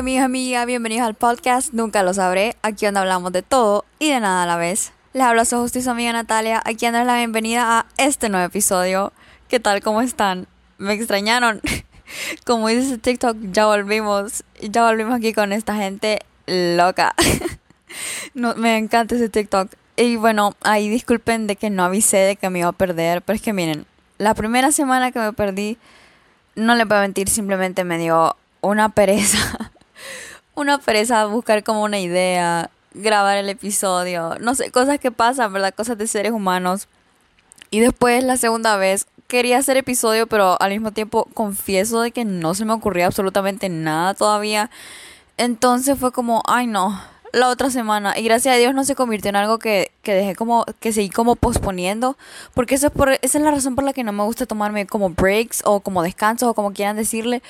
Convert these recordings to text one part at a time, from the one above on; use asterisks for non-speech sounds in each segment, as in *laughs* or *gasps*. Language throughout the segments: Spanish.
Hola mis amigas, bienvenidos al podcast Nunca lo sabré, aquí donde hablamos de todo y de nada a la vez. Les habla su justicia amiga Natalia, aquí dándoles la bienvenida a este nuevo episodio. ¿Qué tal? ¿Cómo están? ¿Me extrañaron? *laughs* Como dice TikTok, ya volvimos, ya volvimos aquí con esta gente loca. *laughs* no, me encanta ese TikTok. Y bueno, ahí disculpen de que no avisé de que me iba a perder, pero es que miren, la primera semana que me perdí, no le puedo mentir, simplemente me dio una pereza. *laughs* una pereza buscar como una idea, grabar el episodio, no sé, cosas que pasan, ¿verdad? Cosas de seres humanos. Y después la segunda vez quería hacer episodio, pero al mismo tiempo confieso de que no se me ocurría absolutamente nada todavía. Entonces fue como, ay no, la otra semana. Y gracias a Dios no se convirtió en algo que, que dejé como, que seguí como posponiendo. Porque eso es por, esa es la razón por la que no me gusta tomarme como breaks o como descansos o como quieran decirle.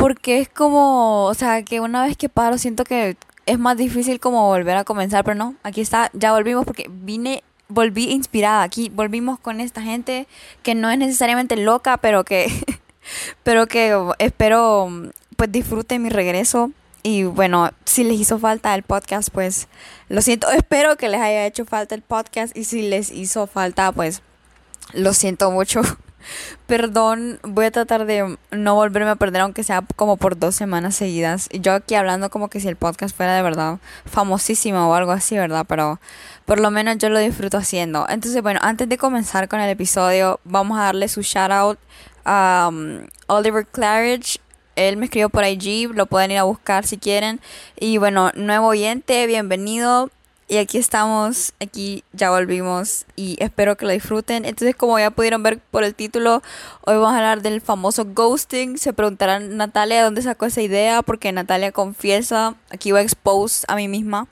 Porque es como, o sea, que una vez que paro siento que es más difícil como volver a comenzar. Pero no, aquí está, ya volvimos porque vine, volví inspirada. Aquí volvimos con esta gente que no es necesariamente loca, pero que, *laughs* pero que espero pues disfruten mi regreso y bueno, si les hizo falta el podcast, pues lo siento. *laughs* Espero que les haya hecho falta el podcast. Y si les hizo falta, pues lo siento mucho. *laughs* Perdón, voy a tratar de no volverme a perder, aunque sea como por dos semanas seguidas. Yo aquí hablando como que si el podcast fuera de verdad famosísimo o algo así, ¿verdad? Pero por lo menos yo lo disfruto haciendo. Entonces, bueno, antes de comenzar con el episodio, vamos a darle su shout out a um, Oliver Claridge él me escribió por IG, lo pueden ir a buscar si quieren. Y bueno, nuevo oyente, bienvenido. Y aquí estamos, aquí ya volvimos y espero que lo disfruten. Entonces, como ya pudieron ver por el título, hoy vamos a hablar del famoso ghosting. Se preguntarán Natalia dónde sacó esa idea, porque Natalia confiesa, aquí voy a expose a mí misma.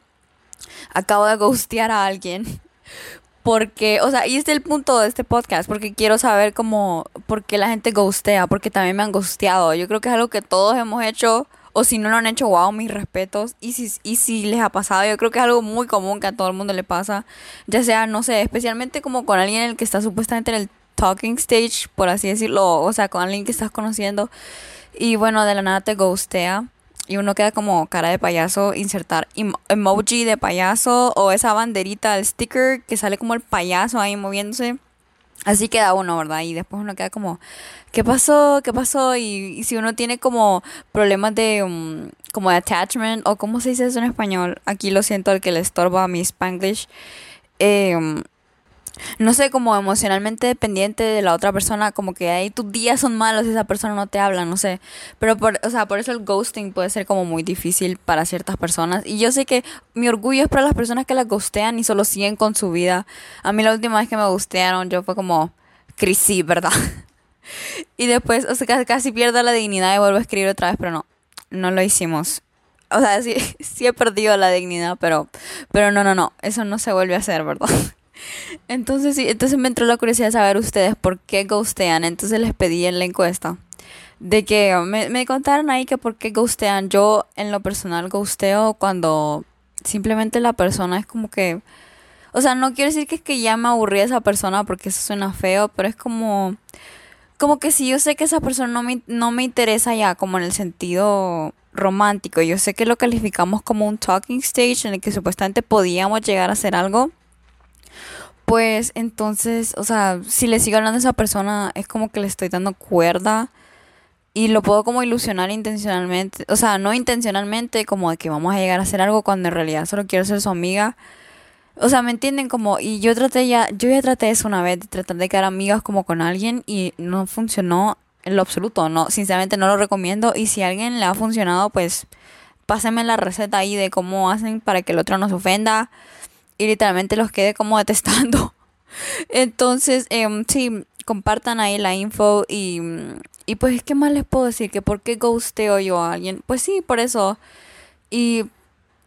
Acabo de ghostear a alguien *laughs* porque, o sea, y este es el punto de este podcast, porque quiero saber cómo, por qué la gente ghostea, porque también me han ghosteado. Yo creo que es algo que todos hemos hecho, o si no lo han hecho, wow, mis respetos. Y si, y si les ha pasado, yo creo que es algo muy común que a todo el mundo le pasa, ya sea, no sé, especialmente como con alguien el que está supuestamente en el talking stage, por así decirlo, o sea, con alguien que estás conociendo, y bueno, de la nada te ghostea y uno queda como cara de payaso, insertar emoji de payaso o esa banderita, el sticker que sale como el payaso ahí moviéndose. Así queda uno, ¿verdad? Y después uno queda como, ¿qué pasó? ¿Qué pasó? Y, si uno tiene como problemas de, um, como de attachment, o cómo se dice eso en español, aquí lo siento, el que le estorba mi spanglish, eh, no sé, como emocionalmente dependiente de la otra persona, como que ahí tus días son malos y esa persona no te habla, no sé. Pero por, o sea, por eso el ghosting puede ser como muy difícil para ciertas personas. Y yo sé que mi orgullo es para las personas que las ghostean y solo siguen con su vida. A mí la última vez que me ghostearon, yo fue como, crisis, ¿verdad? *laughs* y después, o sea, casi pierdo la dignidad y vuelvo a escribir otra vez, pero no, no lo hicimos. O sea, *laughs* sí, sí he perdido la dignidad, pero, pero no, no, no, eso no se vuelve a hacer, ¿verdad? *laughs* Entonces sí, entonces me entró la curiosidad de saber ustedes por qué ghostean. Entonces les pedí en la encuesta de que me, me contaron ahí que por qué ghostean. Yo en lo personal ghosteo cuando simplemente la persona es como que... O sea, no quiero decir que es que ya me aburrí esa persona porque eso suena feo, pero es como... Como que si yo sé que esa persona no me, no me interesa ya como en el sentido romántico. Yo sé que lo calificamos como un talking stage en el que supuestamente podíamos llegar a hacer algo pues entonces, o sea, si le sigo hablando a esa persona, es como que le estoy dando cuerda y lo puedo como ilusionar intencionalmente, o sea, no intencionalmente, como de que vamos a llegar a hacer algo cuando en realidad solo quiero ser su amiga. O sea, ¿me entienden? Como, y yo traté ya, yo ya traté eso una vez, de tratar de quedar amigas como con alguien y no funcionó en lo absoluto, no, sinceramente no lo recomiendo y si a alguien le ha funcionado, pues pásenme la receta ahí de cómo hacen para que el otro no se ofenda y literalmente los quede como detestando. *laughs* Entonces, eh, sí, compartan ahí la info y, y pues, ¿qué más les puedo decir? Que por qué ghosteo yo a alguien. Pues sí, por eso. Y,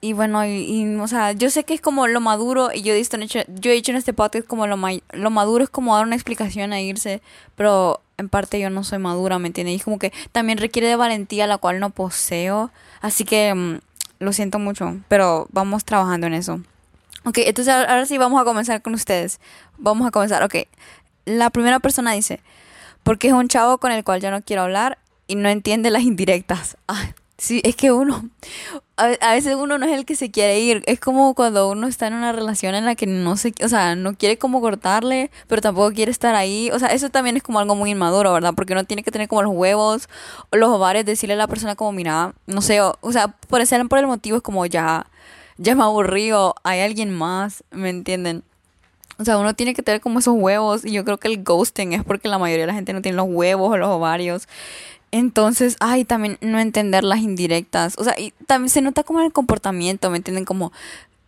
y bueno, y, o sea, yo sé que es como lo maduro, y yo he, dicho, yo he dicho en este podcast como lo, lo maduro es como dar una explicación a irse, pero en parte yo no soy madura, ¿me entiendes? Y como que también requiere de valentía, la cual no poseo. Así que mm, lo siento mucho, pero vamos trabajando en eso. Ok, entonces ahora sí vamos a comenzar con ustedes. Vamos a comenzar. Ok, la primera persona dice, porque es un chavo con el cual yo no quiero hablar y no entiende las indirectas. Ay, Sí, es que uno, a, veces uno no es el que se quiere ir. Es como cuando uno está en una relación en la que no se, o sea, no quiere como cortarle, pero tampoco quiere estar ahí. O sea, eso también es como algo muy inmaduro, ¿verdad? Porque uno tiene que tener como los huevos o los ovarios, decirle a la persona como, mira, no sé, o, sea, por ese por el motivo es como ya, ya me aburrido, hay alguien más, ¿me entienden? O sea, uno tiene que tener como esos huevos y yo creo que el ghosting es porque la mayoría de la gente no tiene los huevos o los ovarios. Entonces, ay, también no entender las indirectas. O sea, y también se nota como en el comportamiento, ¿me entienden? Como...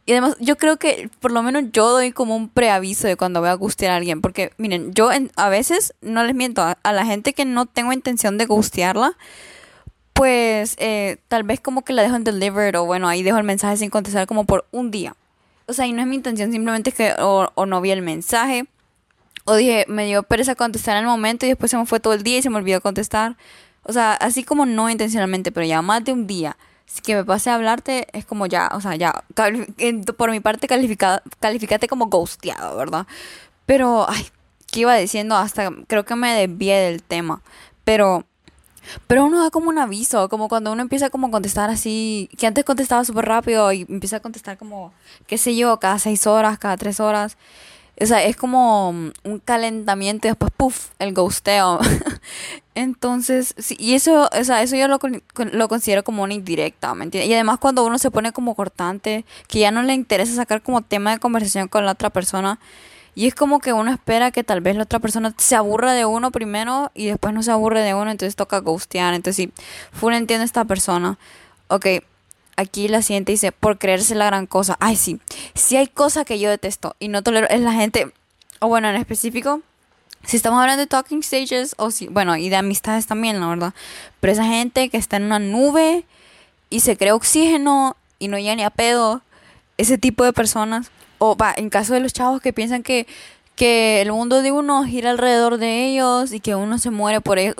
Y además, yo creo que por lo menos yo doy como un preaviso de cuando voy a gustear a alguien. Porque, miren, yo a veces, no les miento, a, la gente que no tengo intención de gustearla, pues eh, tal vez como que la dejo en delivered o bueno, ahí dejo el mensaje sin contestar como por un día. O sea, y no es mi intención, simplemente que o, o no vi el mensaje. O dije, me dio pereza contestar en el momento y después se me fue todo el día y se me olvidó contestar. O sea, así como no intencionalmente, pero ya más de un día que me pase a hablarte, es como ya, o sea, ya, por mi parte calificate como ghosteado, ¿verdad? Pero, ay, ¿qué iba diciendo? Hasta creo que me desvié del tema. Pero, pero uno da como un aviso, como cuando uno empieza como a contestar así, que antes contestaba súper rápido y empieza a contestar como, qué sé yo, cada seis horas, cada tres horas. O sea, es como un calentamiento y después, puff, el ghosteo. *laughs* Entonces, sí, y eso, o sea, eso yo lo, lo considero como una indirecta, ¿me entiendes? Y además cuando uno se pone como cortante, que ya no le interesa sacar como tema de conversación con la otra persona, y es como que uno espera que tal vez la otra persona se aburra de uno primero y después no se aburre de uno, entonces toca ghostear. Entonces, sí, full entiende esta persona. Ok, aquí la siguiente dice, por creerse la gran cosa. Ay, sí. Si hay cosa que yo detesto y no tolero, es la gente, o bueno, en específico, si estamos hablando de talking stages, o si, bueno, y de amistades también, la verdad. Pero esa gente que está en una nube y se cree oxígeno y no llega ni a pedo, ese tipo de personas. O va, en caso de los chavos que piensan que que el mundo de uno gira alrededor de ellos y que uno se muere por ellos.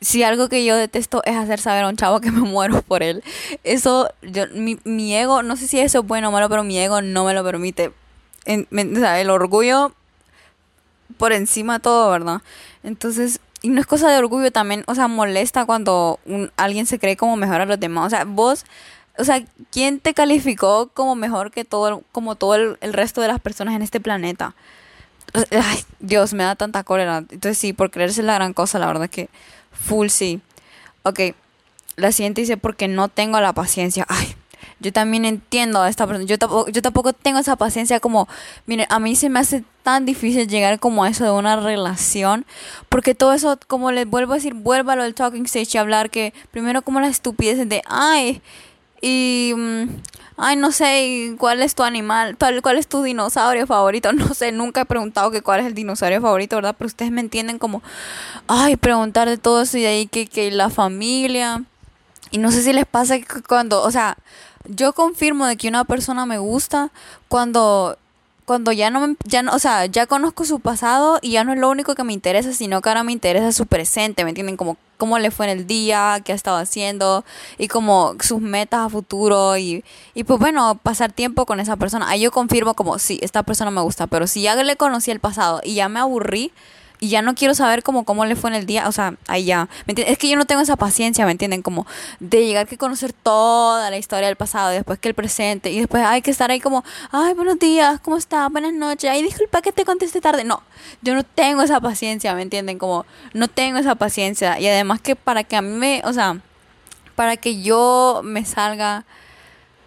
si algo que yo detesto es hacer saber a un chavo que me *laughs* muero por él. Eso, yo, mi, mi ego, no sé si eso es bueno o malo, pero mi ego no me lo permite. o sea, el orgullo por encima de todo, ¿verdad? Entonces, y no es cosa de orgullo también, o sea, molesta cuando un, alguien se cree como mejor a los demás. O sea, vos, o sea, ¿quién te calificó como mejor que todo, como todo el resto de las personas en este planeta? Ay, Dios, me da tanta cólera. Entonces sí, por creerse la gran cosa, la verdad que full sí. Ok, la siguiente dice porque no tengo la paciencia. Ay, yo también entiendo a esta persona. Yo tampoco, yo tampoco tengo esa paciencia como, miren, a mí se me hace tan difícil llegar como a eso de una relación. Porque todo eso, como les vuelvo a decir, vuélvalo al talking stage y hablar que primero como la estupidez de, ay, y... Mm, ay, no sé, ¿cuál es tu animal? ¿Cuál es tu dinosaurio favorito? *laughs* No sé, nunca he preguntado que cuál es el dinosaurio favorito, ¿verdad? Pero ustedes me entienden como, ay, preguntar de todo eso y de ahí que, que la familia. Y no sé si les pasa que cuando, o sea, yo confirmo de que una persona me gusta cuando cuando ya no, ya no, o sea, ya conozco su pasado y ya no es lo único que me interesa, sino que ahora me interesa su presente, ¿me entienden? Como cómo le fue en el día, qué ha estado haciendo y como sus metas a futuro y, y pues bueno, pasar tiempo con esa persona. Ahí yo confirmo como, sí, esta persona me gusta, pero si ya le conocí el pasado y ya me aburrí, y ya no quiero saber cómo, cómo le fue en el día, o sea, ya, ¿me Es que yo no tengo esa paciencia, ¿me entienden? Como de llegar que conocer toda la historia del pasado, después que el presente, y después hay que estar ahí como, ay, buenos días, ¿cómo está? Buenas noches, ay, disculpa que te contesté tarde. No, yo no tengo esa paciencia, ¿me entienden? Como, no tengo esa paciencia, y además que para que a mí me, o sea, para que yo me salga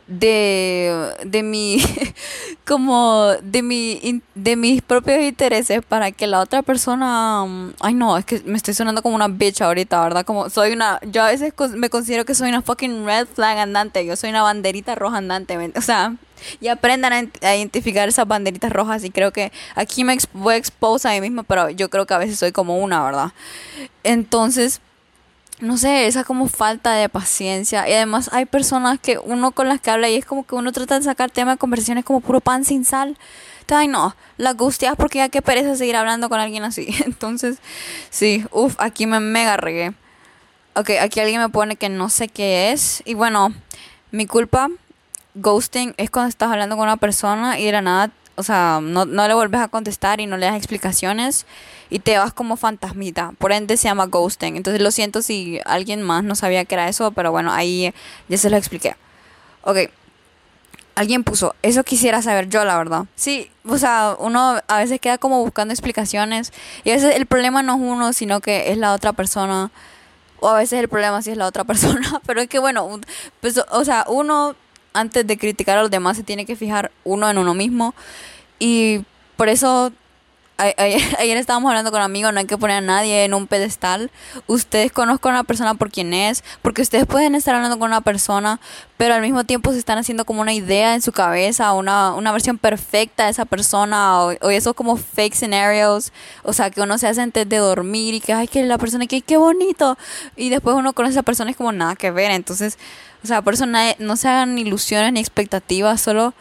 de, de mi *laughs* como de mi de mis propios intereses para que la otra persona mm, ay no es que me estoy sonando como una bitch ahorita verdad como soy una yo a veces me considero que soy una fucking red flag andante yo soy una banderita roja andante o sea y aprendan a, identificar esas banderitas rojas y creo que aquí me voy a exponer a mí misma pero yo creo que a veces soy como una verdad entonces no sé, esa como falta de paciencia. Y además hay personas que uno con las que habla y es como que uno trata de sacar tema de conversaciones como puro pan sin sal. Ay no, la gustias porque ya qué pereza seguir hablando con alguien así. *laughs* Entonces, sí, uff, aquí me mega regué. Ok, aquí alguien me pone que no sé qué es. Y bueno, mi culpa, ghosting, es cuando estás hablando con una persona y de la nada o sea, no, no le vuelves a contestar y no le das explicaciones y te vas como fantasmita. Por ende se llama ghosting. Entonces lo siento si alguien más no sabía que era eso, pero bueno, ahí ya se lo expliqué. Ok. Alguien puso, eso quisiera saber yo, la verdad. Sí, o sea, uno a veces queda como buscando explicaciones y a veces el problema no es uno, sino que es la otra persona. O a veces el problema sí es la otra *laughs* persona. Pero es que bueno, pues, o sea, uno antes de criticar a los demás se tiene que fijar uno en uno mismo. Y por eso *laughs* ayer, estábamos hablando con amigos, no hay que poner a nadie en un pedestal. Ustedes conozcan a una persona por quien es, porque ustedes pueden estar hablando con una persona, pero al mismo tiempo se están haciendo como una idea en su cabeza, una, una versión perfecta de esa persona, o, o esos como fake scenarios, o sea, que uno se hace antes de dormir y que, ay, que la persona, que qué bonito, y después uno a esa persona es como nada que ver, entonces, o sea, por eso no se hagan ilusiones ni expectativas, solo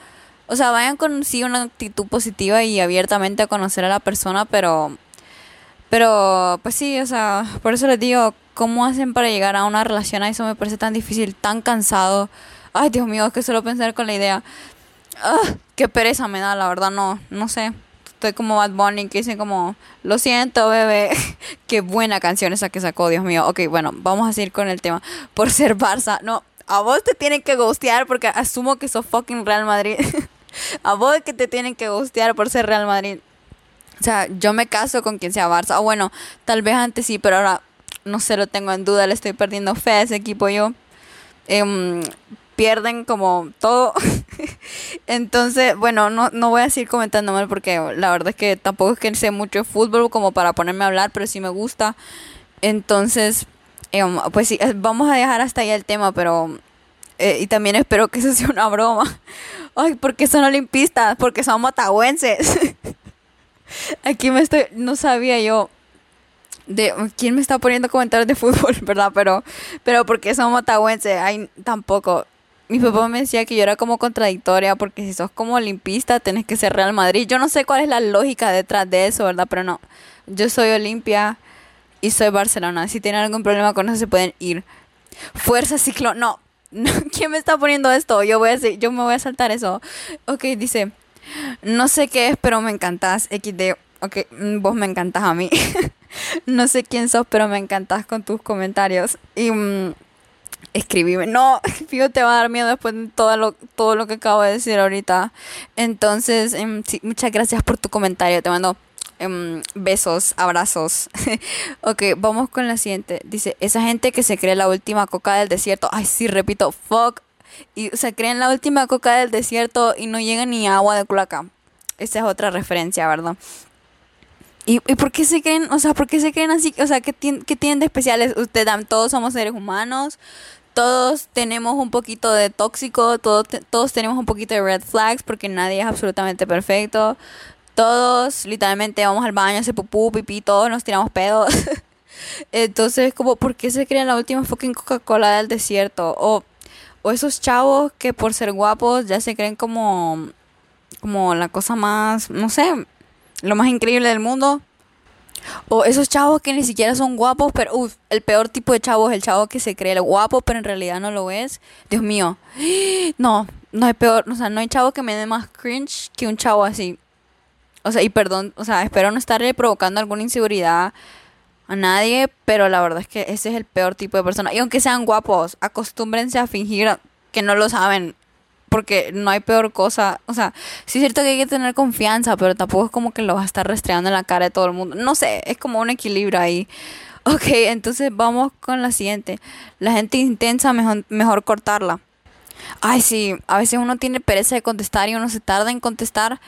o sea, vayan con sí una actitud positiva y abiertamente a conocer a la persona, pero pero pues sí, o sea, por eso les digo, ¿cómo hacen para llegar a una relación? A eso me parece tan difícil, tan cansado. Ay, Dios mío, es que solo pensar con la idea. Ah, qué pereza me da, la verdad, no, no sé. Estoy como Bad Bunny que dice como, lo siento, bebé. *laughs* qué buena canción esa que sacó, Dios mío. Ok, bueno, vamos a seguir con el tema. Por ser Barça, no, a vos te tienen que ghostear porque asumo que sos fucking Real Madrid. *laughs* a vos que te tienen que gustear por ser Real Madrid. O sea, yo me caso con quien sea Barça. O bueno, tal vez antes sí, pero ahora no se lo tengo en duda. Le estoy perdiendo fe a ese equipo yo. Em, pierden como todo. *laughs* Entonces, bueno, no, no voy a seguir comentando mal porque la verdad es que tampoco es que sé mucho de fútbol como para ponerme a hablar, pero sí me gusta. Entonces, em, pues sí, vamos a dejar hasta ahí el tema, pero... Eh, y también espero que eso *laughs* sea una broma. Ay, porque son olimpistas, porque son motagüenses. *laughs* Aquí me estoy, no sabía yo de quién me está poniendo comentarios de fútbol, *laughs* ¿verdad? Pero, pero porque son motagüenses, ay, tampoco. Mi papá me decía que yo era como contradictoria porque si sos como olimpista tenés que ser Real Madrid. Yo no sé cuál es la lógica detrás de eso, ¿verdad? Pero no, yo soy Olimpia y soy Barcelona. Si tienen algún problema con eso se pueden ir. Fuerza Ciclón, no, *laughs* ¿Quién me está poniendo esto? Yo voy a yo me voy a saltar eso. Ok, dice, no sé qué es, pero me encantas. XD, ok, mm, vos me encantas a mí. *laughs* no sé quién sos, pero me encantas con tus comentarios. Y mm, escribime. No, *laughs* fijo, te va a dar miedo después de todo lo, todo lo que acabo de decir ahorita. Entonces, em, muchas gracias por tu comentario. Te mando Em, besos, abrazos. *laughs* ok, vamos con la siguiente. Dice, esa gente que se cree la última coca del desierto. Ay, sí, repito, fuck. Y se creen la última coca del desierto y no llega ni agua de culaca. Esa es otra referencia, ¿verdad? ¿Y, ¿Y, por qué se creen, o sea, por se creen así? O sea, ¿qué, tienen, qué tienen de especiales? Ustedes, todos somos seres humanos, todos tenemos un poquito de tóxico, todos, todos tenemos un poquito de red flags porque nadie es absolutamente perfecto. Todos, literalmente, vamos al baño, hace pupú, pipí, todos nos tiramos pedos. *laughs* Entonces, como, ¿por qué se creen la última fucking Coca-Cola del desierto? O, o esos chavos que por ser guapos ya se creen como, como la cosa más, no sé, lo más increíble del mundo. O esos chavos que ni siquiera son guapos, pero uff, el peor tipo de chavo es el chavo que se cree el guapo, pero en realidad no lo es. Dios mío. *gasps* No, no hay peor, o sea, no hay chavo que me dé más cringe que un chavo así. O sea, y perdón, o sea, espero no estarle provocando alguna inseguridad a nadie, pero la verdad es que ese es el peor tipo de persona. Y aunque sean guapos, acostúmbrense a fingir que no lo saben, porque no hay peor cosa. O sea, sí es cierto que hay que tener confianza, pero tampoco es como que lo vas a estar restregando en la cara de todo el mundo. No sé, es como un equilibrio ahí. *laughs* Ok, entonces vamos con la siguiente. La gente intensa, mejor, mejor cortarla. Ay, sí, a veces uno tiene pereza de contestar y uno se tarda en contestar.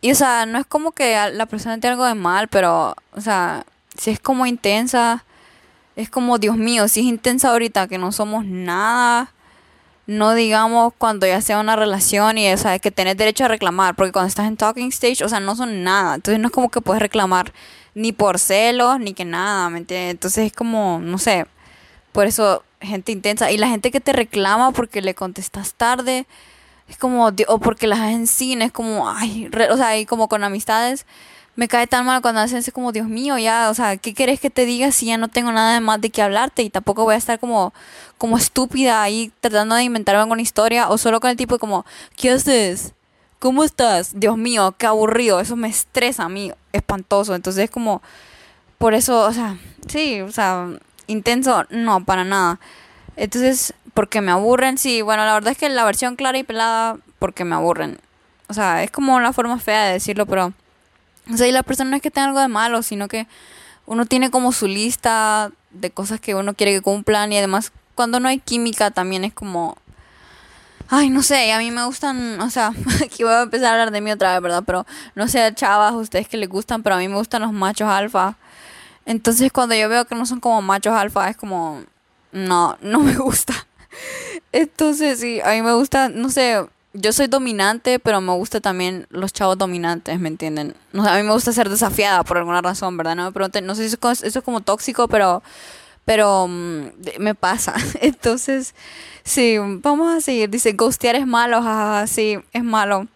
Y o sea, no es como que la persona tiene algo de mal, pero, o sea, si es como intensa, es como, Dios mío, si es intensa ahorita que no somos nada, no digamos cuando ya sea una relación y, o sea, que tenés derecho a reclamar, porque cuando estás en talking stage, o sea, no son nada. Entonces no es como que puedes reclamar ni por celos, ni que nada, ¿me entiendes? Entonces es como, no sé, por eso gente intensa. Y la gente que te reclama porque le contestas tarde, es como, o porque las hacen cine, es como, ay, o sea, y como con amistades, me cae tan mal cuando hacen ese como, Dios mío, ya, o sea, ¿qué quieres que te diga si ya no tengo nada más de qué hablarte? Y tampoco voy a estar como, como estúpida ahí tratando de inventar alguna historia, o solo con el tipo como, ¿qué haces? ¿cómo estás? Dios mío, qué aburrido, eso me estresa a mí, espantoso. Entonces es como, por eso, o sea, sí, o sea, intenso, no, para nada. Entonces, porque me aburren, sí, bueno, la verdad es que la versión clara y pelada, porque me aburren. O sea, es como una forma fea de decirlo, pero, o sea, y la persona no es que tenga algo de malo, sino que uno tiene como su lista de cosas que uno quiere que cumplan y además cuando no hay química también es como Ay, no sé, a mí me gustan, o sea, *laughs* aquí voy a empezar a hablar de mí otra vez, ¿verdad? Pero no sé, chavas, ustedes que les gustan, pero a mí me gustan los machos alfa. Entonces cuando yo veo que no son como machos alfa, es como, no, no me gusta. Entonces sí, a mí me gusta, no sé, yo soy dominante, pero me gusta también los chavos dominantes, ¿me entienden? No a mí me gusta ser desafiada por alguna razón, ¿verdad? No me pregunten, no sé si eso, eso es como tóxico, pero pero mm, me pasa. *laughs* Entonces, sí, vamos a seguir. Dice, ghostear es malo, jajaja, sí, es malo.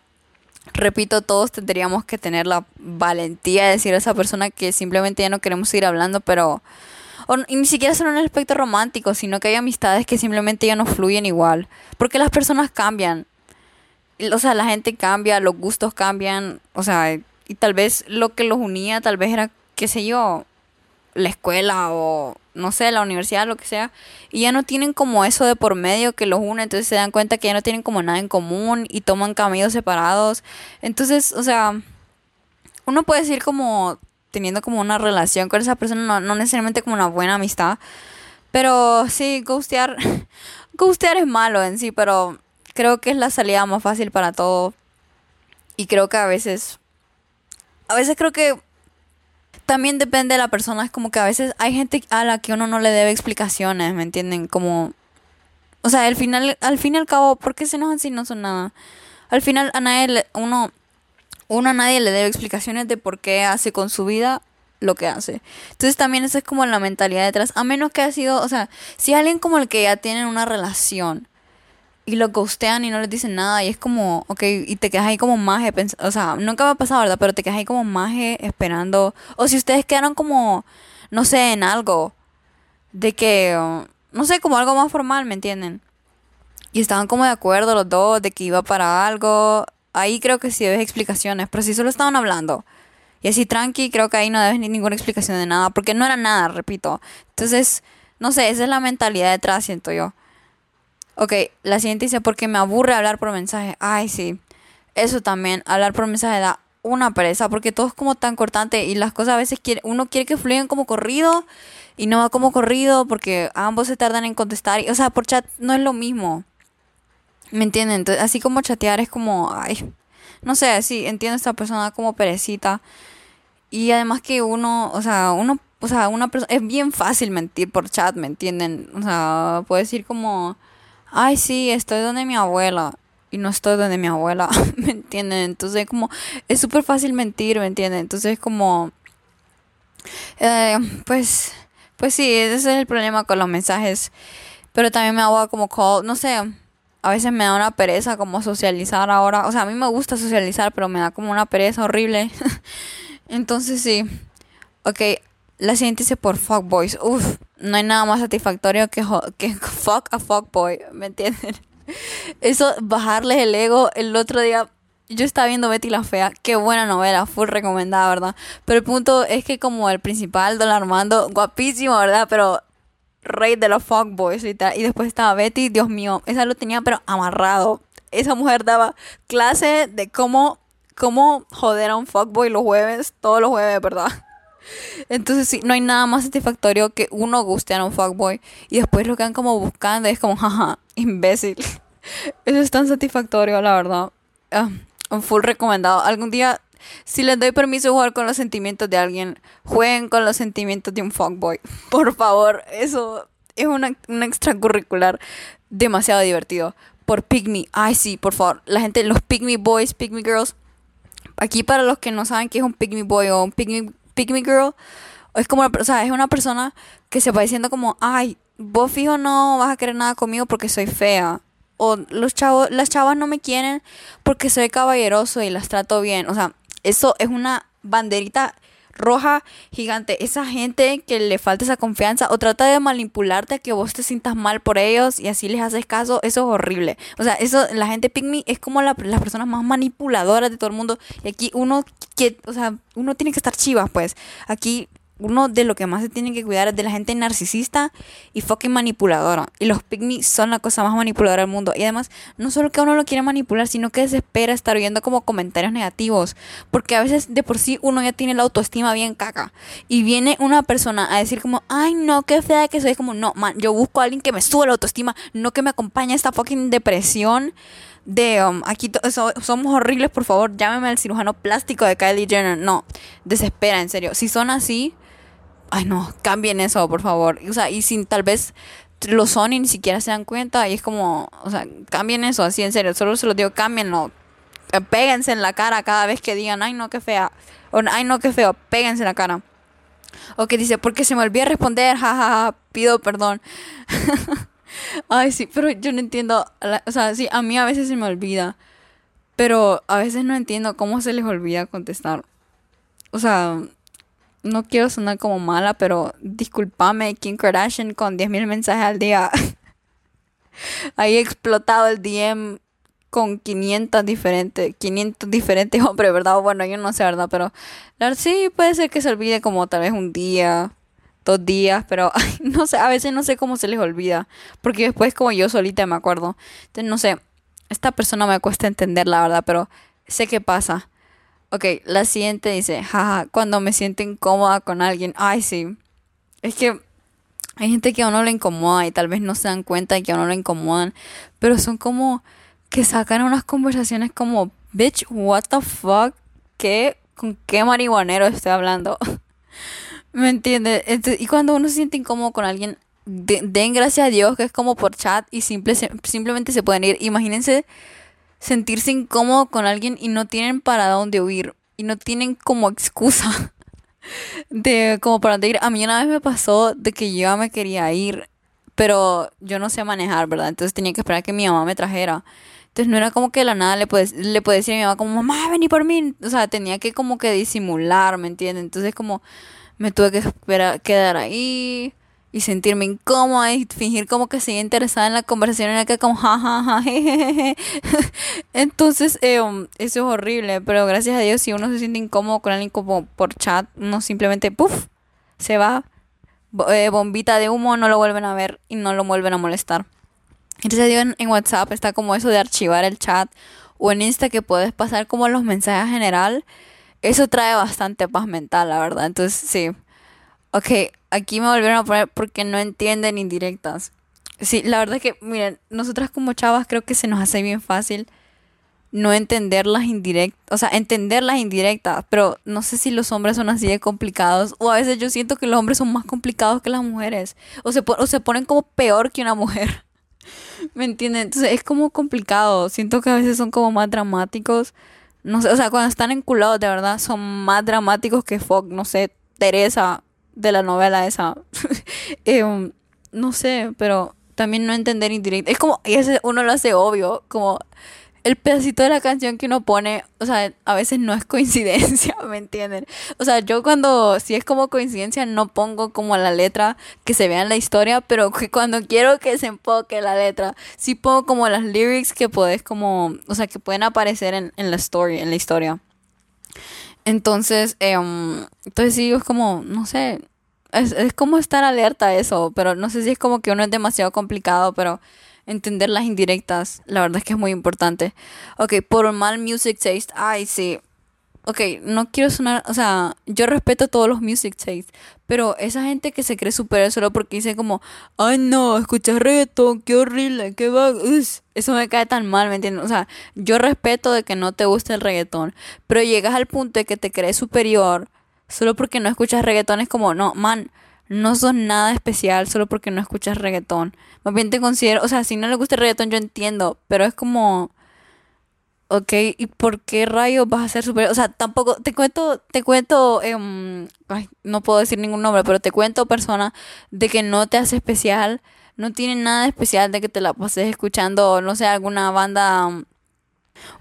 Repito, todos tendríamos que tener la valentía de decir a esa persona que simplemente ya no queremos seguir hablando, pero... O, ni siquiera son en el aspecto romántico, sino que hay amistades que simplemente ya no fluyen igual. Porque las personas cambian. O sea, la gente cambia, los gustos cambian. O sea, y tal vez lo que los unía, tal vez era, qué sé yo, la escuela o no sé, la universidad, lo que sea, y ya no tienen como eso de por medio que los une, entonces se dan cuenta que ya no tienen como nada en común y toman caminos separados. Entonces, o sea, uno puede decir como teniendo como una relación con esa persona, no, necesariamente como una buena amistad, pero sí, ghostear, *laughs* ghostear es malo en sí, pero creo que es la salida más fácil para todo. Y creo que a veces, a veces creo que también depende de la persona. Es como que a veces hay gente a la que uno no le debe explicaciones, ¿me entienden? Como. O sea, al final, al fin y al cabo, ¿por qué se enojan si no son nada? Al final a nadie uno, uno a nadie le debe explicaciones de por qué hace con su vida lo que hace. Entonces también esa es como la mentalidad detrás. A menos que ha sido, o sea, si alguien como el que ya tienen una relación y lo ghostean y no les dicen nada y es como, ok, y te quedas ahí como maje, o sea, nunca me ha pasado, ¿verdad? Pero te quedas ahí como maje esperando, o si ustedes quedaron como, no sé, en algo, de que, no sé, como algo más formal, ¿me entienden? Y estaban como de acuerdo los dos de que iba para algo, ahí creo que sí debes explicaciones, pero si solo estaban hablando. Y así tranqui, creo que ahí no debes ni ninguna explicación de nada, porque no era nada, repito. Entonces, no sé, esa es la mentalidad detrás, siento yo. Ok, la siguiente dice, porque me aburre hablar por mensaje. Ay, sí. Eso también, hablar por mensaje da una pereza, porque todo es como tan cortante y las cosas a veces quiere, uno quiere que fluyan como corrido y no va como corrido porque ambos se tardan en contestar. o sea, por chat no es lo mismo. ¿Me entienden? Entonces, así como chatear es como, ay, no sé, sí, entiendo esta persona como perecita. Y además que uno, o sea, uno, o sea, una persona, es bien fácil mentir por chat, ¿me entienden? O sea, puede decir como ay, sí, estoy donde mi abuela y no estoy donde mi abuela, *laughs* ¿me entienden? Entonces, como, es súper fácil mentir, ¿me entienden? Entonces, como, eh, pues, pues sí, ese es el problema con los mensajes. Pero también me hago como call, no sé, a veces me da una pereza como socializar ahora. O sea, a mí me gusta socializar, pero me da como una pereza horrible. *laughs* Entonces, sí. Ok, la siguiente dice por fuckboys. Uf, no hay nada más satisfactorio que, que *laughs* fuck a fuckboy, ¿me entienden? *laughs* Eso, bajarles el ego. El otro día yo estaba viendo Betty la Fea. Qué buena novela, full recomendada, ¿verdad? Pero el punto es que como el principal, Don Armando, guapísimo, ¿verdad? Pero rey de los fuckboys y tal. Y después estaba Betty, Dios mío, esa lo tenía pero amarrado. Esa mujer daba clase de cómo, cómo joder a un fuckboy los jueves, todos los jueves, ¿verdad? *laughs* Entonces sí, no hay nada más satisfactorio que uno guste a un fuckboy y después lo quedan como buscando es como, *laughs* jaja, imbécil. *laughs* Eso es tan satisfactorio, la verdad. Ah, un full recomendado. Algún día, si les doy permiso jugar con los sentimientos de alguien, jueguen con los sentimientos de un fuckboy. *laughs* Por favor, eso es una, un extracurricular demasiado divertido. Por Pygmy. Ay, sí, por favor. La gente, los Pygmy Boys, Pygmy Girls. Aquí para los que no saben qué es un Pygmy Boy o un Pygmy me girl, es como, o sea, es una persona que se va diciendo como, ay, vos fijo no vas a querer nada conmigo porque soy fea. O los chavos, las chavas no me quieren porque soy caballeroso y las trato bien. O sea, eso es una banderita roja gigante. Esa gente que le falta esa confianza o trata de manipularte a que vos te sientas mal por ellos y así les haces caso, eso es horrible. O sea, eso, la gente pick me es como la, las personas más manipuladoras de todo el mundo. Y aquí uno que, o sea, uno tiene que estar chivas, pues. Aquí uno de lo que más se tiene que cuidar es de la gente narcisista y fucking manipuladora. Y los pygmies son la cosa más manipuladora del mundo. Y además, no solo que uno lo quiere manipular, sino que desespera estar oyendo como comentarios negativos. Porque a veces de por sí uno ya tiene la autoestima bien caca. Y viene una persona a decir como, ay no, qué fea que soy. como, no, man, yo busco a alguien que me suba la autoestima, no que me acompañe a esta fucking depresión de um, aquí somos horribles, por favor, llámeme al cirujano plástico de Kylie Jenner. No, desespera, en serio. Si son así, ay no, cambien eso, por favor. O sea, y sin tal vez lo son y ni siquiera se dan cuenta, y es como, o sea, cambien eso, así en serio, solo se lo digo, cámbienlo. Péguense en la cara cada vez que digan, ay no, qué fea. O ay no, qué feo, péguense en la cara. O que dice, porque se me olvidó responder, jajaja, pido perdón. *laughs* ay, sí, pero yo no entiendo, o sea, sí, a mí a veces se me olvida, pero a veces no entiendo cómo se les olvida contestar. O sea, no quiero sonar como mala, pero discúlpame, Kim Kardashian con 10.000 mensajes al día. *laughs* Ahí explotado el DM con 500 diferentes, 500 diferentes hombres, ¿verdad? Bueno, yo no sé, ¿verdad? Pero sí puede ser que se olvide como tal vez un día, dos días, pero *laughs* no sé, a veces no sé cómo se les olvida, porque después como yo solita me acuerdo. Entonces, no sé, esta persona me cuesta entender, la verdad, pero sé qué pasa. Ok, la siguiente dice, jaja, cuando me siento incómoda con alguien. Ay, sí. Es que hay gente que a uno le incomoda y tal vez no se dan cuenta de que a uno le incomodan. Pero son como que sacan unas conversaciones como, bitch, what the fuck? ¿Qué? ¿Con qué marihuanero estoy hablando? *laughs* ¿Me entiendes? y cuando uno se siente incómodo con alguien, den gracias a Dios que es como por chat y simple, simplemente se pueden ir. Imagínense sentirse incómodo con alguien y no tienen para dónde huir y no tienen como excusa *laughs* de como para ir. A mí una vez me pasó de que yo me quería ir, pero yo no sé manejar, ¿verdad? Entonces tenía que esperar que mi mamá me trajera. Entonces no era como que de la nada le puedes le puede decir a mi mamá como, mamá, vení por mí. O sea, tenía que como que disimular, ¿me entiendes? Entonces como me tuve que esperar, quedar ahí y sentirme incómoda y fingir como que seguía interesada en la conversación en la que como jajaja *laughs* entonces eh, um, eso es horrible pero gracias a Dios si uno se siente incómodo con alguien como por chat uno simplemente puff se va eh, bombita de humo no lo vuelven a ver y no lo vuelven a molestar. Entonces digo en, en WhatsApp está como eso de archivar el chat o en Insta que puedes pasar como los mensajes general eso trae bastante paz mental la verdad. Entonces sí Ok, aquí me volvieron a poner porque no entienden indirectas. Sí, la verdad es que, miren, nosotras como chavas creo que se nos hace bien fácil no entender las indirectas, o sea, entender las indirectas, pero no sé si los hombres son así de complicados, o a veces yo siento que los hombres son más complicados que las mujeres, o se, o se ponen como peor que una mujer. *laughs* ¿Me entienden? Entonces es como complicado, siento que a veces son como más dramáticos. No sé, o sea, cuando están enculados de verdad son más dramáticos que fuck, no sé, Teresa de la novela esa. *laughs* Em, no sé, pero también no entender indirecto. Es como, y ese uno lo hace obvio, como el pedacito de la canción que uno pone, o sea, a veces no es *laughs* coincidencia, ¿me entienden? O sea, yo cuando, si es como coincidencia, no pongo como la letra que se vea en la historia, pero cuando quiero que se enfoque la letra, sí pongo como las lyrics que puedes como, o sea, que pueden aparecer en, en la story, en la historia. Entonces, em, entonces sí, es como, no sé, es, es como estar alerta a eso, pero no sé si es como que uno es demasiado complicado, pero entender las indirectas, la verdad es que es muy importante. Ok, por mal music taste, ay, sí, ok, no quiero sonar, o sea, yo respeto todos los music tastes, pero esa gente que se cree superior solo porque dice como, ay no, escuchas reggaetón, qué horrible, qué va, eso me cae tan mal, ¿me entiendes? O sea, yo respeto de que no te guste el reggaetón, pero llegas al punto de que te crees superior solo porque no escuchas reggaetón, es como, no, man, no son nada especial solo porque no escuchas reggaetón. Más bien te considero, o sea, si no le gusta el reggaetón yo entiendo, pero es como Ok, ¿y por qué rayos vas a ser superior? O sea, tampoco, te cuento, te cuento, em, ay, no puedo decir ningún nombre, pero te cuento persona de que no te hace especial, no tiene nada especial de que te la pases escuchando, no sé, alguna banda,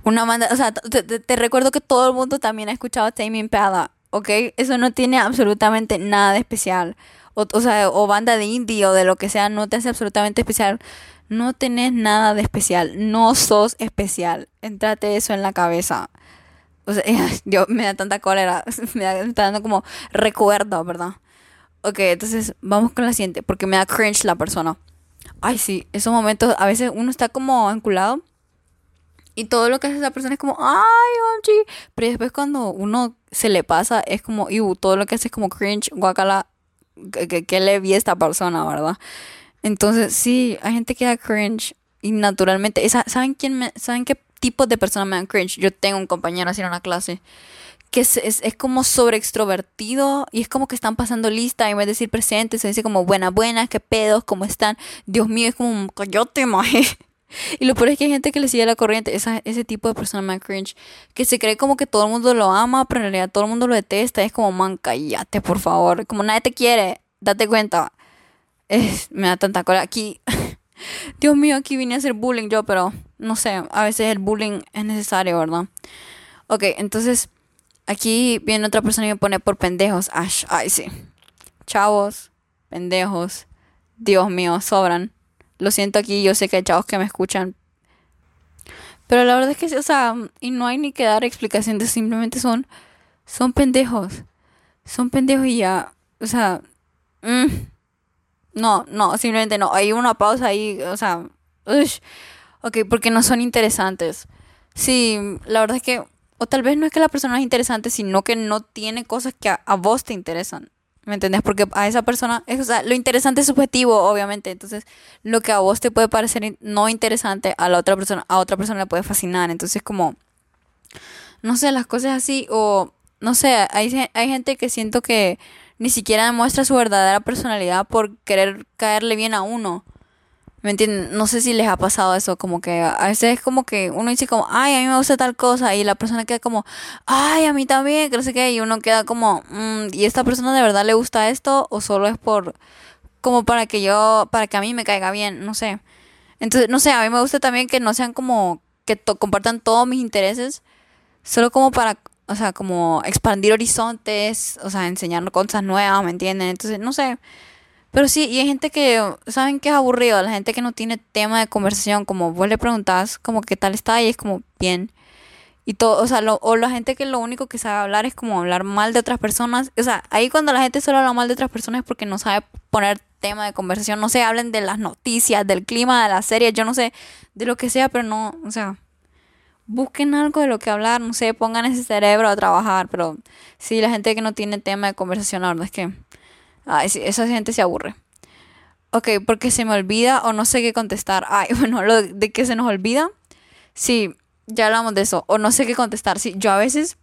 una banda, o sea, te, recuerdo que todo el mundo también ha escuchado Tame Impala, ¿ok? Eso no tiene absolutamente nada de especial. O, o sea, o banda de indie o de lo que sea, no te hace absolutamente especial. No tenés nada de especial. No sos especial. Entrate eso en la cabeza. O sea, *laughs* yo me da tanta cólera. *laughs* Me, está dando como recuerdo, ¿verdad? Ok, entonces vamos con la siguiente. Porque me da cringe la persona. Ay, sí, esos momentos, a veces uno está como enculado y todo lo que hace esa persona es como, ay, OMG. Pero después cuando uno se le pasa, es como, y todo lo que hace es como cringe, guacala, que, que, le vi a esta persona, ¿verdad? Entonces, sí, hay gente que da cringe y naturalmente, ¿saben quién me, saben qué tipo de persona me dan cringe? Yo tengo un compañero así en una clase que es, es, es, como sobre extrovertido y es como que están pasando lista y en vez de decir presente se dice como buena, buena, qué pedos, cómo están. Dios mío, es como coyote, *laughs* maje. Y lo peor es que hay gente que le sigue la corriente, esa, ese tipo de persona man cringe, que se cree como que todo el mundo lo ama, pero en realidad todo el mundo lo detesta. Es como, man, cállate, por favor. Como nadie te quiere, date cuenta. Es, me da tanta cola. Aquí, *laughs* Dios mío, aquí vine a hacer bullying yo, pero no sé, a veces el bullying es necesario, ¿verdad? Ok, entonces Aquí viene otra persona y me pone por pendejos. Ash, ay, sí. Chavos, pendejos. Dios mío, sobran. Lo siento aquí, yo sé que hay chavos que me escuchan. Pero la verdad es que, o sea, y no hay ni que dar explicaciones, simplemente son, son pendejos. Son pendejos y ya, o sea, mm, no, no, simplemente no. Hay una pausa ahí, o sea, ush, ok, porque no son interesantes. Sí, la verdad es que o tal vez no es que la persona es interesante, sino que no tiene cosas que a, vos te interesan. ¿Me entendés? Porque a esa persona, o sea, lo interesante es subjetivo, obviamente. Entonces, lo que a vos te puede parecer no interesante, a la otra persona, a otra persona le puede fascinar. Entonces, como, no sé, las cosas así, o no sé, hay, hay gente que siento que ni siquiera demuestra su verdadera personalidad por querer caerle bien a uno. ¿Me entienden? No sé si les ha pasado eso, como que a veces es como que uno dice como, ay, a mí me gusta tal cosa, y la persona queda como, ay, a mí también, que sé qué, y uno queda como, mm, ¿y esta persona de verdad le gusta esto? ¿O solo es por, como para que yo, para que a mí me caiga bien? No sé. Entonces, no sé, a mí me gusta también que no sean como, que compartan todos mis intereses, solo como para, o sea, como expandir horizontes, o sea, enseñar cosas nuevas, ¿me entienden? Entonces, no sé. Pero sí, y hay gente que, ¿saben qué es aburrido? La gente que no tiene tema de conversación, como vos le preguntás, como qué tal está, y es como bien. Y todo, o sea, o la gente que lo único que sabe hablar es como hablar mal de otras personas. O sea, ahí cuando la gente solo habla mal de otras personas es porque no sabe poner tema de conversación. No sé, hablen de las noticias, del clima, de la serie, yo no sé, de lo que sea, pero no, o sea, busquen algo de lo que hablar, no sé, pongan ese cerebro a trabajar. Pero sí, la gente que no tiene tema de conversación, la verdad es que Ay, sí, esa gente se aburre. Ok, porque se me olvida o no sé qué contestar. Ay, *laughs* bueno, lo de que se nos olvida. Sí, ya hablamos de eso. O no sé qué contestar. Sí, yo a veces.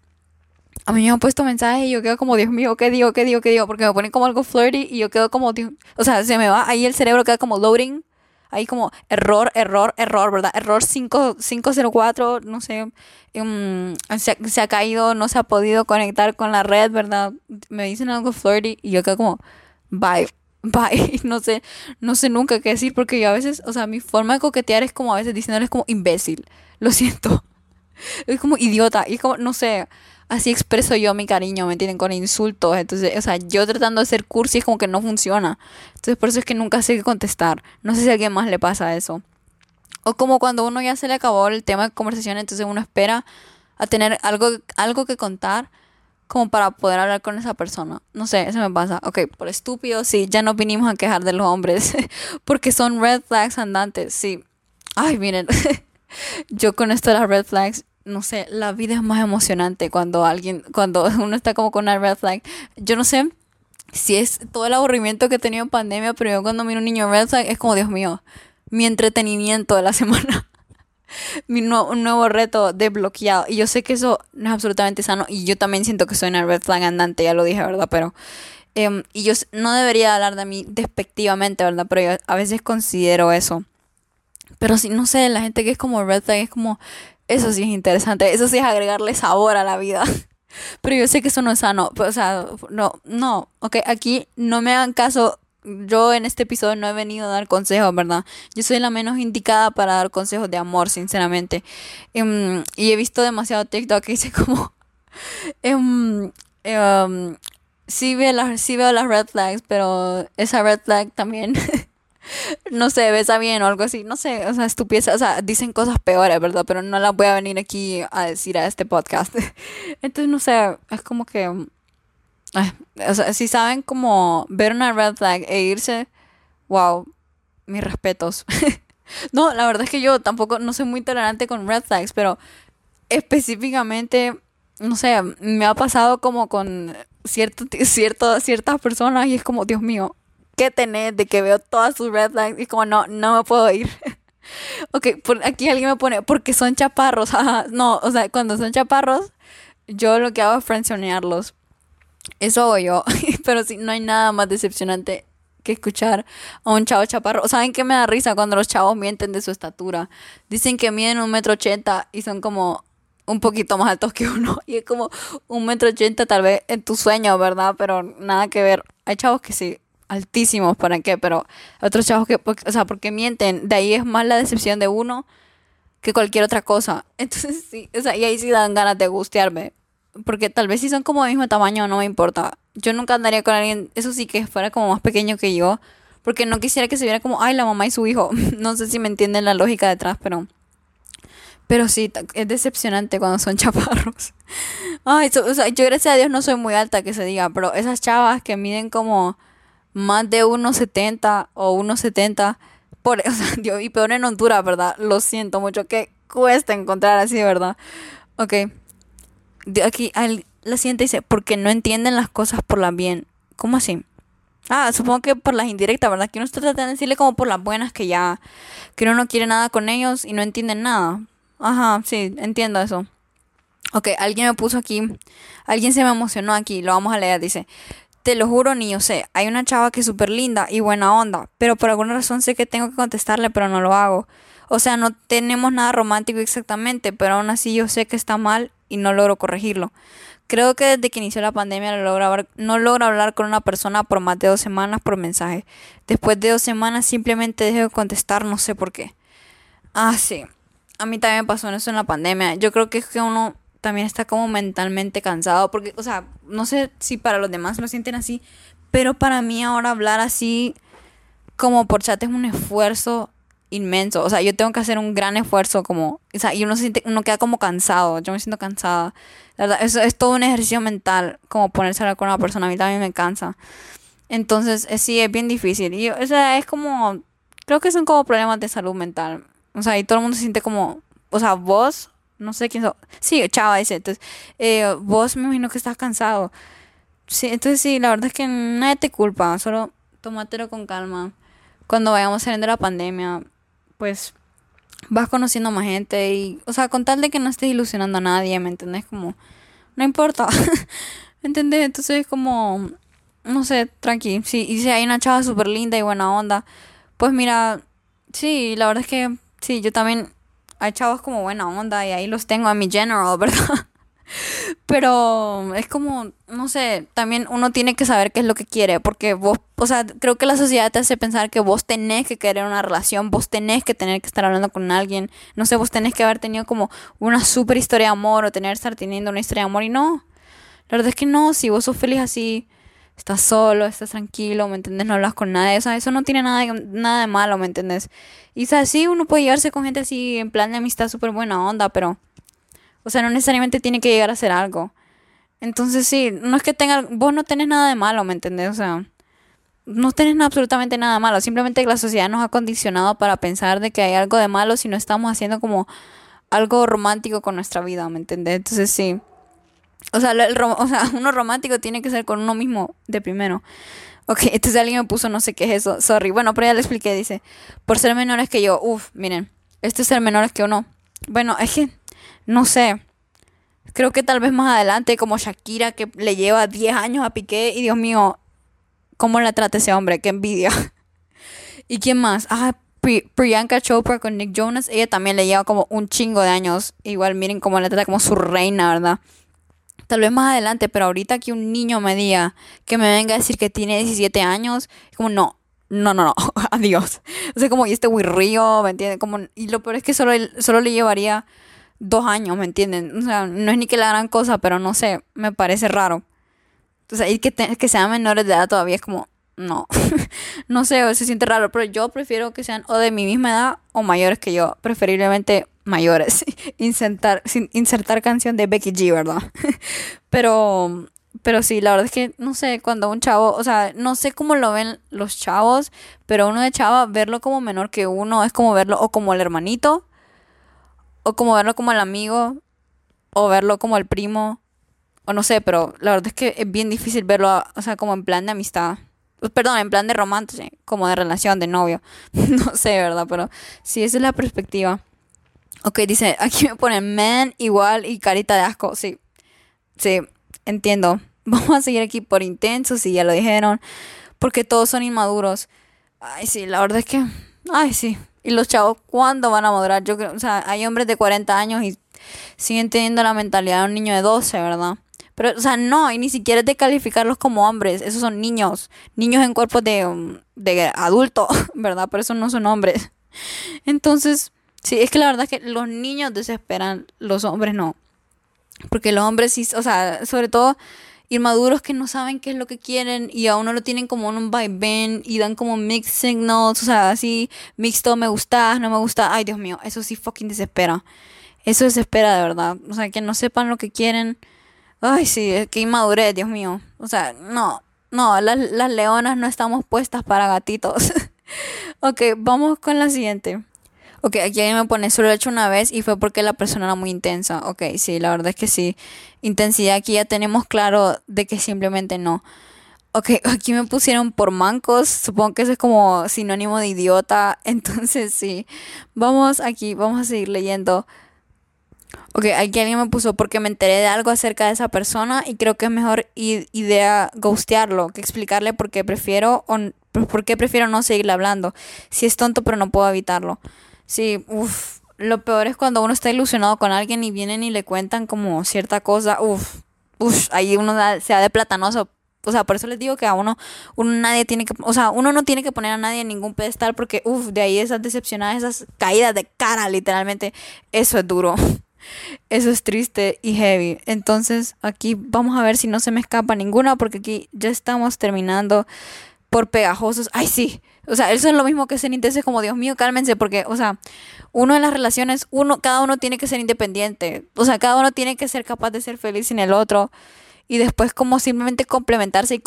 A mí me han puesto mensajes y yo quedo como, Dios mío, ¿qué digo? ¿Qué digo? ¿Qué digo? Porque me ponen como algo flirty y yo quedo como, o sea, se me va ahí el cerebro, queda como loading. Ahí como error, error, error, ¿verdad? Error 5, 504, no sé, um, se, se, ha caído, no se ha podido conectar con la red, ¿verdad? Me dicen algo flirty y yo quedo como, bye, *laughs* bye, no sé, no sé nunca qué decir porque yo a veces, o sea, mi forma de coquetear es como a veces diciéndoles como imbécil, lo siento, *laughs* es como idiota, y es como, no sé, así expreso yo mi cariño, ¿me entienden? Con insultos. Entonces, o sea, yo tratando de ser cursi es como que no funciona. Entonces, por eso es que nunca sé qué contestar. No sé si a alguien más le pasa eso. O como cuando uno ya se le acabó el tema de conversación, entonces uno espera a tener algo, algo que contar como para poder hablar con esa persona. No sé, eso me pasa. Ok, por estúpido, sí, ya no vinimos a quejar de los hombres *laughs* porque son red flags andantes, sí. Ay, miren, *laughs* yo con esto de las red flags, no sé, la vida es más emocionante cuando alguien, cuando *laughs* uno está como con una red flag. Yo no sé si es todo el aburrimiento que he tenido en pandemia, pero yo cuando miro un niño red flag es como, Dios mío, mi entretenimiento de la *laughs* semana. mi un nuevo reto desbloqueado. Y yo sé que eso no es absolutamente sano. Y yo también siento que soy una red flag andante, ya lo dije, ¿verdad? Pero... Em, y yo no debería hablar de mí despectivamente, ¿verdad? Pero yo a veces considero eso. Pero si no sé, la gente que es como red flag es como eso sí es interesante, eso sí es agregarle sabor a la vida. *laughs* Pero yo sé que eso no es sano, o sea, no, no, ok, aquí no me hagan caso, yo en este episodio no he venido a dar consejos, ¿verdad? Yo soy la menos indicada para dar consejos de amor, sinceramente. Em, y he visto demasiado TikTok que dice *laughs* como... Um, um, sí, veo las, sí veo las red flags, pero esa red flag también, *laughs* *laughs* no sé, besa bien o algo así, no sé, o sea, estupidez, o sea, dicen cosas peores, ¿verdad? Pero no las voy a venir aquí a decir a este podcast. *laughs* Entonces, no sé, es como que, o sea, si saben como ver una red flag e irse, wow, mis respetos. *laughs* no, la verdad es que yo tampoco, no soy muy tolerante con red flags, pero específicamente, no sé, me ha pasado como con cierto, cierto, ciertas personas y es como, Dios mío, ¿qué tenés de que veo todas sus red flags? Y como, no, no me puedo ir. *laughs* ok, por aquí alguien me pone, porque son chaparros. *laughs* no, o sea, cuando son chaparros, yo lo que hago es frencionearlos. Eso hago yo. *laughs* Pero sí, no hay nada más decepcionante que escuchar a un chavo chaparro. ¿Saben qué me da risa cuando los chavos mienten de su estatura? Dicen que miden un metro ochenta y son como un poquito más altos que uno. Y es como un metro ochenta tal vez en tu sueño, ¿verdad? Pero nada que ver. Hay chavos que sí, altísimos, ¿para qué? Pero otros chavos que, o sea, porque mienten. De ahí es más la decepción de uno que cualquier otra cosa. *laughs* Entonces sí, o sea, y ahí sí dan ganas de gustearme. Porque tal vez si son como del mismo tamaño no me importa. Yo nunca andaría con alguien, eso sí que fuera como más pequeño que yo. Porque no quisiera que se viera como, ay, la mamá y su hijo. *laughs* no sé si me entienden la lógica detrás, pero... Pero sí, es decepcionante cuando son *laughs* chaparros. Ay, o sea, yo gracias a Dios no soy muy alta que se diga, pero esas chavas que miden como más de 1,70 o 1,70, por, *laughs* o sea, y peor en Honduras, ¿verdad? Lo siento mucho, que cuesta encontrar así, ¿verdad? Ok. De aquí, la siguiente dice, porque no entienden las cosas por la bien. ¿Cómo así? Ah, supongo que por las indirectas, ¿verdad? Que uno está tratando de decirle como por las buenas que ya, que uno no quiere nada con ellos y no entienden nada. Ajá, sí, entiendo eso. Ok, alguien me puso aquí, alguien se me emocionó aquí, lo vamos a leer, dice, te lo juro ni yo sé, hay una chava que es súper linda y buena onda, pero por alguna razón sé que tengo que contestarle, pero no lo hago. O sea, no tenemos nada romántico exactamente, pero aún así yo sé que está mal y no logro corregirlo. Creo que desde que inició la pandemia no logro, logro hablar con una persona por más de dos semanas por mensaje. Después de dos semanas simplemente dejo de contestar, no sé por qué. Ah, sí a mí también pasó eso en la pandemia. Yo creo que es que uno también está como mentalmente cansado, porque, o sea, no sé si para los demás lo sienten así, pero para mí ahora hablar así como por chat es un esfuerzo inmenso. O sea, yo tengo que hacer un gran esfuerzo como, o sea, y uno se siente, uno queda como cansado. Yo me siento cansada. La verdad, eso es todo un ejercicio mental, como ponerse a hablar con una persona. A mí también me cansa. Entonces, sí, es bien difícil. Y, o sea, es como, creo que son como problemas de salud mental. O sea, y todo el mundo se siente como, o sea, vos, no sé quién sos. Sí, chava dice, entonces, eh, vos me imagino que estás cansado. Sí, entonces sí, la verdad es que nadie te culpa, solo tómatelo con calma. Cuando vayamos saliendo de la pandemia, pues vas conociendo más gente y, o sea, con tal de que no estés ilusionando a nadie, ¿me entendés? Como, no importa, *laughs* ¿me entendés? Entonces es como, no sé, tranqui. Sí, y si hay una chava súper linda y buena onda, pues mira, sí, la verdad es que Sí, yo también hay chavos como buena onda y ahí los tengo a mi general, *laughs* ¿verdad? Pero es como, no sé, también uno tiene que saber qué es lo que quiere, porque vos, o sea, creo que la sociedad te hace pensar que vos tenés que querer una relación, vos tenés que tener que estar hablando con alguien, no sé, vos tenés que haber tenido como una super historia de amor o tener estar teniendo una historia de amor y no. La verdad es que no, si vos sos feliz así, estás solo, estás tranquilo, ¿me entiendes? No hablas con nadie, o sea, eso no tiene nada de, nada de malo, ¿me entiendes? Y o sea, sí, uno puede llevarse con gente así en plan de amistad súper buena onda, pero, o sea, no necesariamente tiene que llegar a ser algo. Entonces sí, no es que tenga, vos no tenés nada de malo, ¿me entendés? O sea, no tenés absolutamente nada de malo, simplemente la sociedad nos ha condicionado para pensar de que hay algo de malo si no estamos haciendo como algo romántico con nuestra vida, ¿me entendés? Entonces sí. O sea, el o sea, *laughs* uno romántico tiene que ser con uno mismo de primero. Ok, entonces alguien me puso no sé qué es eso. Sorry. Bueno, pero ya le expliqué. Dice, por ser menores que yo. Uf, miren. Este es ser menores que uno. Bueno, es que, no sé. Creo que tal vez más adelante, como Shakira, que le lleva 10 años a Piqué. Y Dios mío, ¿cómo la trata ese hombre? Qué envidia. *laughs* ¿Y quién más? Ah, Priyanka Chopra con Nick Jonas. Ella también le lleva como un chingo de años. Igual miren cómo la trata como su reina, ¿verdad? Tal vez más adelante, pero ahorita que un niño me diga que me venga a decir que tiene 17 años, como no, no, no, no, *laughs* adiós. O sea, como, y este río, ¿me entienden? Como, y lo peor es que solo, solo le llevaría dos años, ¿me entienden? O sea, no es ni que la gran cosa, pero no sé, me parece raro. O sea, y que, que sean menores de edad todavía es como, no, *laughs* no sé, se siente raro, pero yo prefiero que sean o de mi misma edad o mayores que yo, preferiblemente mayores, *laughs* insertar, insertar canción de Becky G, ¿verdad? *laughs* pero, pero sí, la verdad es que, no sé, cuando un chavo, o sea, no sé cómo lo ven los chavos, pero uno de chava, verlo como menor que uno es como verlo o como el hermanito, o como verlo como el amigo, o verlo como el primo, o no sé, pero la verdad es que es bien difícil verlo, o sea, como en plan de amistad. Perdón, en plan de romance, como de relación, de novio. *laughs* no sé, ¿verdad? Pero sí, esa es la perspectiva. Ok, dice, aquí me ponen man igual y carita de asco. Sí, sí, entiendo. *laughs* Vamos a seguir aquí por intenso, si ya lo dijeron. Porque todos son inmaduros. Ay, sí, la verdad es que. Ay, sí. Y los chavos, ¿cuándo van a madurar? Yo creo, o sea, hay hombres de 40 años y siguen teniendo la mentalidad de un niño de 12, ¿verdad? Pero, o sea, no, y ni siquiera es de calificarlos como hombres. Esos son niños. Niños en cuerpos de, de adulto, *laughs* ¿verdad? Pero eso no son hombres. Entonces, sí, es que la verdad es que los niños desesperan, los hombres no. Porque los hombres sí, o sea, sobre todo inmaduros que no saben qué es lo que quieren y a uno lo tienen como en un vaivén y dan como mixed signals, o sea, así mixto, me gusta, no me gusta. Ay, Dios mío, eso sí fucking desespera. Eso desespera de verdad. O sea, que no sepan lo que quieren Ay, sí, qué inmadurez, Dios mío. O sea, no, no, las, las leonas no estamos puestas para gatitos. *laughs* ok, vamos con la siguiente. Ok, aquí alguien me pone, solo lo he hecho una vez y fue porque la persona era muy intensa. Ok, sí, la verdad es que sí. Intensidad aquí ya tenemos claro de que simplemente no. Ok, *laughs* aquí me pusieron por mancos. Supongo que eso es como sinónimo de idiota. *laughs* Entonces sí. Vamos aquí, vamos a seguir leyendo. Ok, aquí alguien me puso porque me enteré de algo acerca de esa persona y creo que es mejor idea ghostearlo que explicarle por qué prefiero o por qué prefiero no seguirle hablando. Si es tonto pero no puedo evitarlo. Sí, uff, lo peor es cuando uno está ilusionado con alguien y vienen y le cuentan como cierta cosa, uff, uff, ahí uno se da de platanoso. O sea, por eso les digo que a uno, uno nadie tiene que, o sea, uno no tiene que poner a nadie en ningún pedestal porque, uff, de ahí esas decepcionadas, esas caídas de cara, literalmente, eso es duro. *laughs* Eso es triste y heavy. Entonces aquí vamos a ver si no se me escapa ninguna porque aquí ya estamos terminando por pegajosos. Ay, sí. O sea, eso es lo mismo que ser intenso. como, Dios mío, cálmense porque, o sea, uno en las relaciones, uno, cada uno tiene que ser independiente. O sea, cada uno tiene que ser capaz de ser feliz sin el otro. Y después como simplemente complementarse y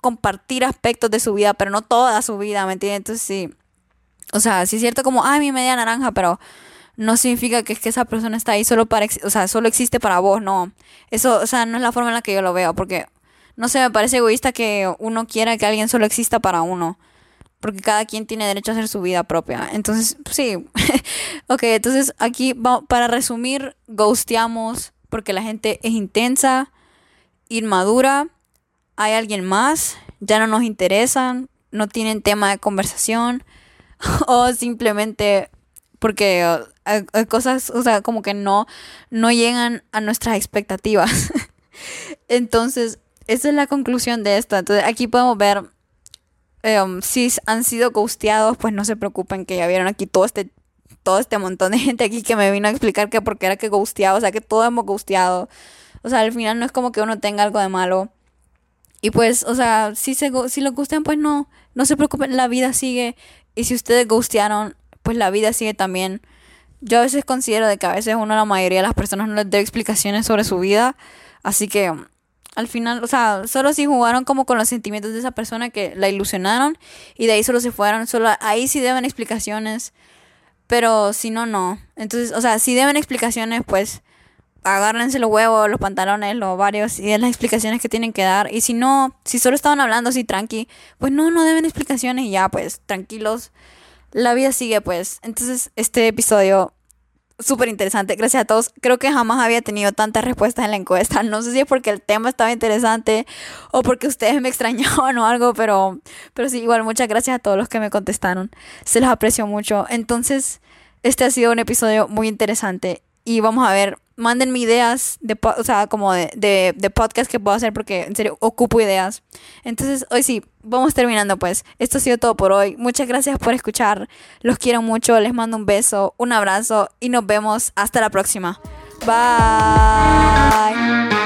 compartir aspectos de su vida, pero no toda su vida, ¿me entiendes? Entonces sí. O sea, sí es cierto como, ay, mi media naranja, pero no significa que es que esa persona está ahí solo para, o sea, solo existe para vos, no. Eso, o sea, no es la forma en la que yo lo veo, porque, no sé, me parece egoísta que uno quiera que alguien solo exista para uno, porque cada quien tiene derecho a hacer su vida propia. Entonces, sí, *laughs* ok, entonces aquí, para resumir, ghosteamos porque la gente es intensa, inmadura, hay alguien más, ya no nos interesan, no tienen tema de conversación, *laughs* o simplemente porque hay, cosas, o sea, como que no, no llegan a nuestras expectativas. *laughs* Entonces, esa es la conclusión de esto. Entonces, aquí podemos ver em, si han sido ghosteados, pues no se preocupen que ya vieron aquí todo este todo este montón de *laughs* gente aquí que me vino a explicar que por qué era que ghosteado, o sea, que todos hemos ghosteado. O sea, al final no es como que uno tenga algo de malo. Y pues, o sea, si, se, si lo gustean, pues no, no se preocupen, la vida sigue. Y si ustedes ghostearon, pues la vida sigue también. Yo a veces considero de que a veces uno, la mayoría de las personas no les da explicaciones sobre su vida. Así que al final, o sea, solo si jugaron como con los sentimientos de esa persona que la ilusionaron y de ahí solo se fueron, solo ahí sí deben explicaciones. Pero si no, no. Entonces, o sea, si deben explicaciones, pues agárrense los huevos, los pantalones, los varios y den las explicaciones que tienen que dar. Y si no, si solo estaban hablando así tranqui, pues no, no deben explicaciones y ya, pues tranquilos la vida sigue pues. Entonces este episodio súper interesante. Gracias a todos. Creo que jamás había tenido tantas respuestas en la encuesta. No sé si es porque el tema estaba interesante o porque ustedes me *laughs* extrañaban o algo, pero, pero sí, igual muchas gracias a todos los que me contestaron. Se los aprecio mucho. Entonces, este ha sido un episodio muy interesante y vamos a ver mándenme ideas de, o sea, como de, de, de, podcast que puedo hacer porque en serio ocupo ideas. Entonces, hoy sí, vamos terminando pues. Esto ha sido todo por hoy. Muchas gracias por escuchar. Los quiero mucho. Les mando un beso, un abrazo y nos vemos hasta la próxima. Bye.